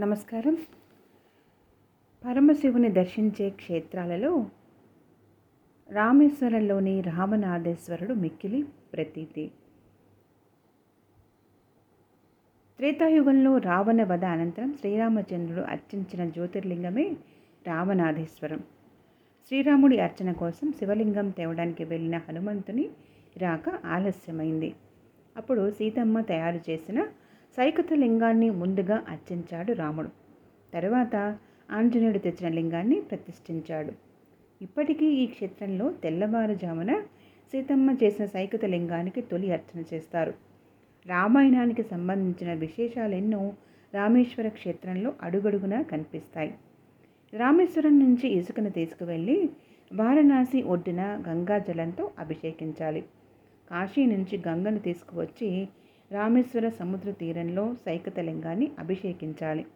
నమస్కారం. పరమశివుని దర్శించే క్షేత్రాలలో రామేశ్వరంలోని రామనాథేశ్వరుడు మిక్కిలి ప్రతీతి. త్రేతాయుగంలో రావణ వధ అనంతరం శ్రీరామచంద్రుడు అర్చించిన జ్యోతిర్లింగమే రామనాథేశ్వరం. శ్రీరాముడి అర్చన కోసం శివలింగం తేవడానికి వెళ్ళిన హనుమంతుని రాక ఆలస్యమైంది. అప్పుడు సీతమ్మ తయారు చేసిన సైకత లింగాన్ని ముందుగా అర్చించాడు రాముడు. తరువాత ఆంజనేయుడు తెచ్చిన లింగాన్ని ప్రతిష్ఠించాడు. ఇప్పటికీ ఈ క్షేత్రంలో తెల్లవారుజామున సీతమ్మ చేసిన సైకత లింగానికి తొలి అర్చన చేస్తారు. రామాయణానికి సంబంధించిన విశేషాలెన్నో రామేశ్వర క్షేత్రంలో అడుగడుగునా కనిపిస్తాయి. రామేశ్వరం నుంచి ఇసుకను తీసుకువెళ్ళి వారణాసి ఒడ్డున గంగా జలంతో అభిషేకించాలి. కాశీ నుంచి గంగను తీసుకువచ్చి రామేశ్వర సముద్ర తీరంలో సైకతలింగాన్ని అభిషేకించాలి.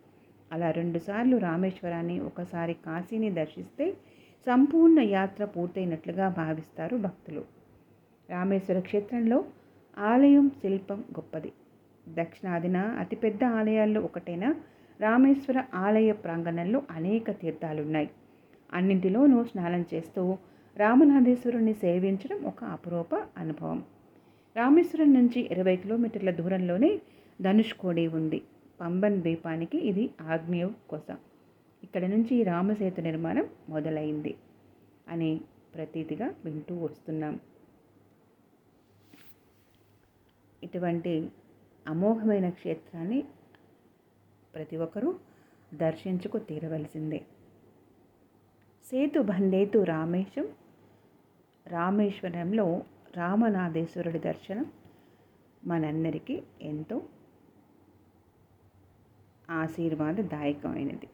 అలా రెండుసార్లు రామేశ్వరాన్ని ఒకసారి కాశీని దర్శిస్తే సంపూర్ణ యాత్ర పూర్తయినట్లుగా భావిస్తారు భక్తులు. రామేశ్వర క్షేత్రంలో ఆలయం శిల్పం గొప్పది. దక్షిణాదిన అతిపెద్ద ఆలయాల్లో ఒకటైన రామేశ్వర ఆలయ ప్రాంగణంలో అనేక తీర్థాలున్నాయి. అన్నింటిలోనూ స్నానం చేస్తూ రామనాథేశ్వరుణ్ణి సేవించడం ఒక అపురూప అనుభవం. రామేశ్వరం నుంచి ఇరవై కిలోమీటర్ల దూరంలోనే ధనుష్కోడి ఉంది. పంబన్ ద్వీపానికి ఇది ఆగ్నేయ కొస ఇక్కడ నుంచి రామసేతు నిర్మాణం మొదలైంది అని ప్రతీతిగా వింటూ వస్తున్నాం. ఇటువంటి అమోఘమైన క్షేత్రాన్ని ప్రతి ఒక్కరూ దర్శించుకు తీరవలసిందే. సేతు బందేతు రామేశం రామేశ్వరంలో రామనాథేశ్వరుడి దర్శనం మనందరికీ ఎంతో ఆశీర్వాదదాయకమైనది.